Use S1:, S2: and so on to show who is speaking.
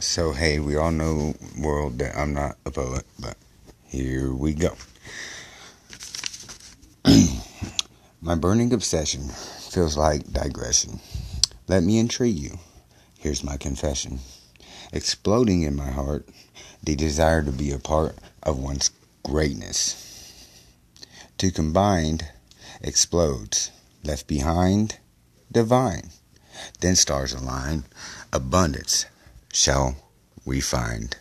S1: So, hey, we all know, world, that I'm not a poet, but here we go. My burning obsession feels like digression. Let me entreat you. Here's my confession. Exploding in my heart, the desire to be a part of one's greatness. To combined, explodes. Left behind, divine. Then stars align, abundance shall we find.